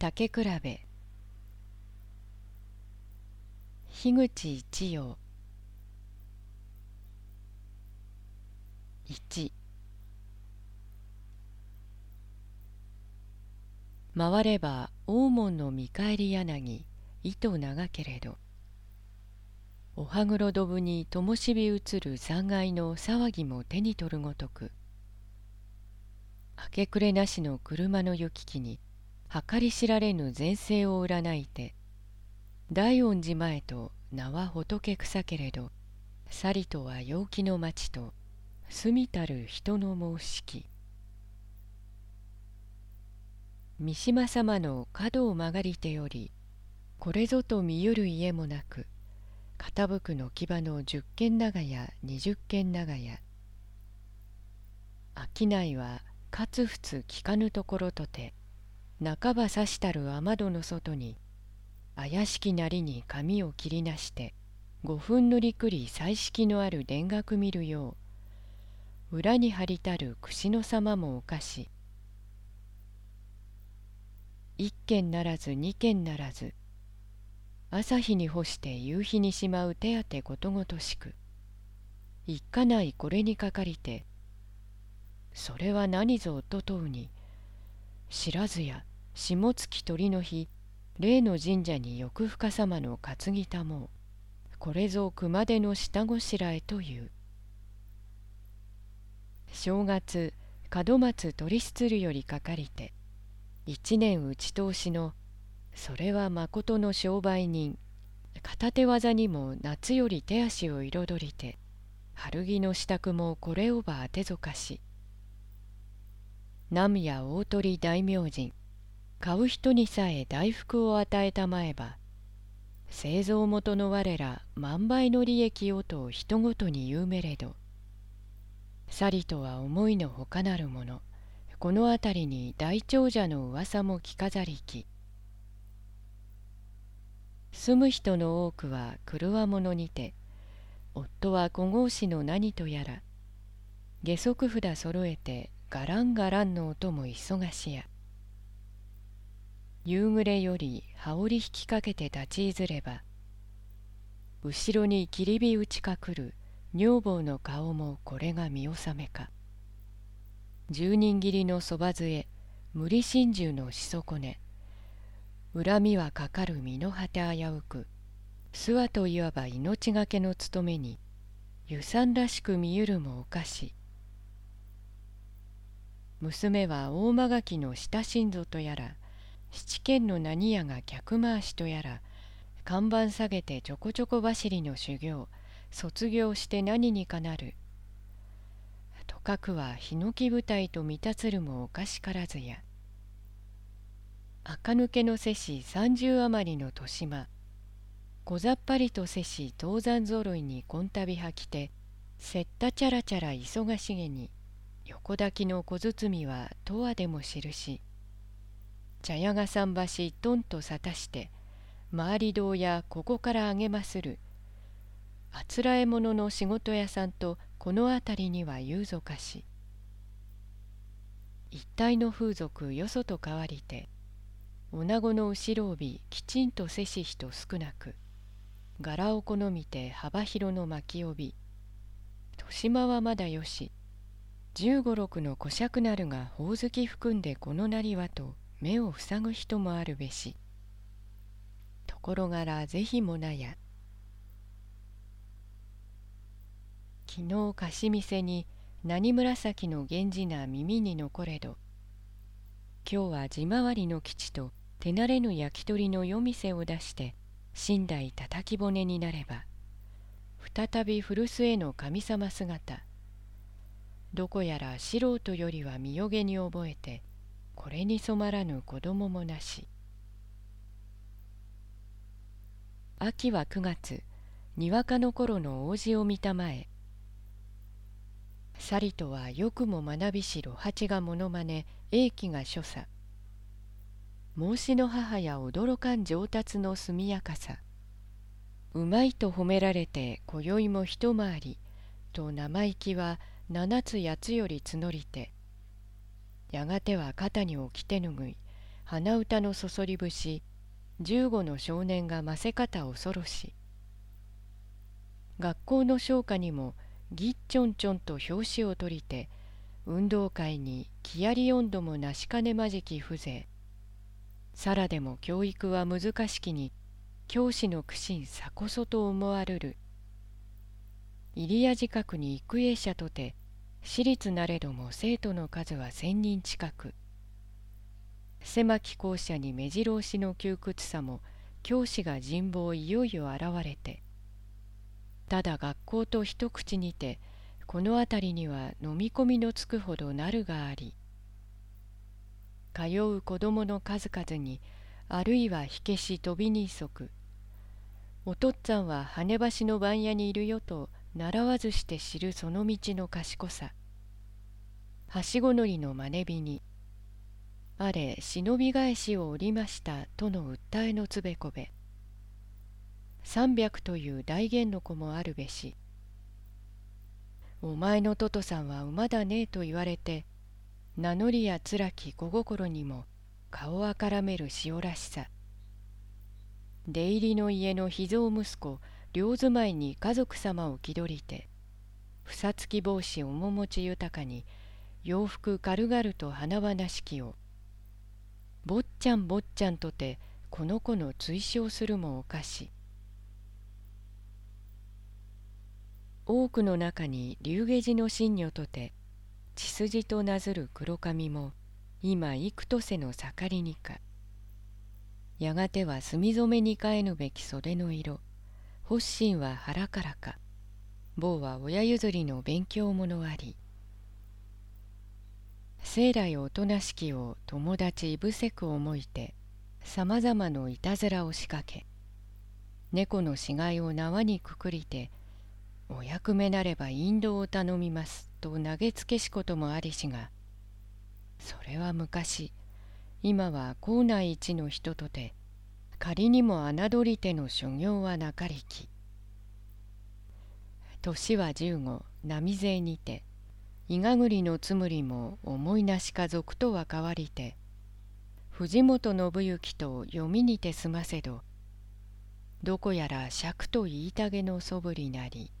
竹比べ。樋口一葉。一。回れば大門の見返り柳糸長けれど。おはぐろどぶにともしび移る残骸の騒ぎも手に取るごとく。明け暮れなしの車の行き来に計り知られぬ前世を占いて大恩寺前と名は仏草けれどさりとは陽気の町と住みたる人の申しき三島様の角を曲がりてよりこれぞと見ゆる家もなく傾くの牙の十軒長屋二十軒長屋。商いはかつふつ聞かぬところとて半ばさしたる雨戸の外に怪しきなりに髪を切りなして五分塗りくり彩色のある田楽見るよう裏に張りたる串の様もおかし一軒ならず二軒ならず朝日に干して夕日にしまう手当ことごとしく一家内これにかかりてそれは何ぞと問うに知らずや下月鳥の日例の神社に欲深様の担ぎたもう。これぞ熊手の下ごしらえという。正月門松取りるよりかかりて一年打ち通しのそれはまことの商売人片手技にも夏より手足を彩りて春着の支度もこれをば当てぞかし。南や大鳥大明神買う人にさえ大福を与えたまえば製造元の我ら万倍の利益をと人ごとに言うめれどさりとは思いのほかなるものこの辺りに大長者の噂も着飾りき。住む人の多くは車者にて夫は小格子の何とやら下足札揃えてガランガランの音も忙しや。夕暮れより羽織引きかけて立ちいずれば後ろに切り火打ちかくる女房の顔もこれが見納めか。十人切りのそば杖無理心中のしそこね。恨みはかかる身の果て危うく諏訪といわば命がけの務めに湯さらしく見ゆるもおかし。娘は大間垣の親親ぞとやら七軒の何屋が客回しとやら看板下げてちょこちょこ走りの修行卒業して何にかなる。とかくはヒノキ舞台と満たつるもおかしからずや。垢抜けの瀬氏三十余りの豊島。小ざっぱりと瀬氏東山ぞろいにこんたびはきてせったちゃらちゃら忙しげに横抱きの小包はとわでも記し。茶屋が桟橋とんとさたして回り堂やここからあげまする。あつらえ者の仕事屋さんとこの辺りには言うぞかし。一体の風俗よそと変わりて女子の後ろ帯きちんとせし人少なく柄を好みて幅広の巻き帯豊島はまだよし十五六の小尺なるがほおずき含んでこのなりはと目を塞ぐ人もあるべし。ところがら是非もなや。昨日貸し店に何紫の源氏な耳に残れど。今日は地回りの基地と手慣れぬ焼き鳥の夜店を出して寝台叩き骨になれば再び古巣への神様姿。どこやら素人よりは身よげに覚えてこれに染まらぬ子供もなし。秋は9月にわかの頃の王子を見たまえ。さりとはよくも学びしろ八がものまね英気が所作。孟子の母や驚かん上達の速やかさ。うまいと褒められて今宵も一回りと生意気は七つ八つより募りて。やがては肩に置き手ぬぐい鼻歌のそそり節十五の少年がませ方恐ろし学校の唱歌にもぎっちょんちょんと表紙を取りて運動会に木やり温度もなしかねまじき風情。さらでも教育は難しきに教師の苦心さこそと思われる。入谷近くに育英者とて私立なれども生徒の数は千人近く。狭き校舎に目白押しの窮屈さも教師が人望いよいよ現れてただ学校と一口にてこの辺りには飲み込みのつくほどなるがあり通う子供の数々にあるいは火消し飛びに急ぐ。おとっつぁんは羽橋の番屋にいるよと習わずして知るその道の賢さ。はしご乗りの真似火にあれ忍び返しをおりましたとの訴えのつべこべ。三百という大言の子もあるべしお前のトトさんは馬だねえと言われて名乗りやつらき小心にも顔あからめる塩らしさ。出入りの家の秘蔵息子両住まいに家族様を気取りてふさつき帽子面持ち豊かに洋服軽々と華々しきを坊ちゃん坊ちゃんとてこの子の追奨するもおかし。多くの中に龍下寺の神女とて血筋となずる黒髪も今幾とせの盛りにか。やがては墨染めに変えぬべき袖の色。発心は腹からか。坊は親譲りの勉強者あり。生来おとなしきを友達いぶせく思いてさまざまのいたずらを仕掛け猫の死骸を縄にくくりてお役目なれば引導を頼みますと投げつけしこともありしがそれは昔今は校内一の人とて仮にも侮り手の所業はなかりき。年は十五波勢にて伊賀栗のつむりも思いなし家族とは変わりて藤本信行と読みにて済ませどどこやら尺と言いたげのそぶりなり。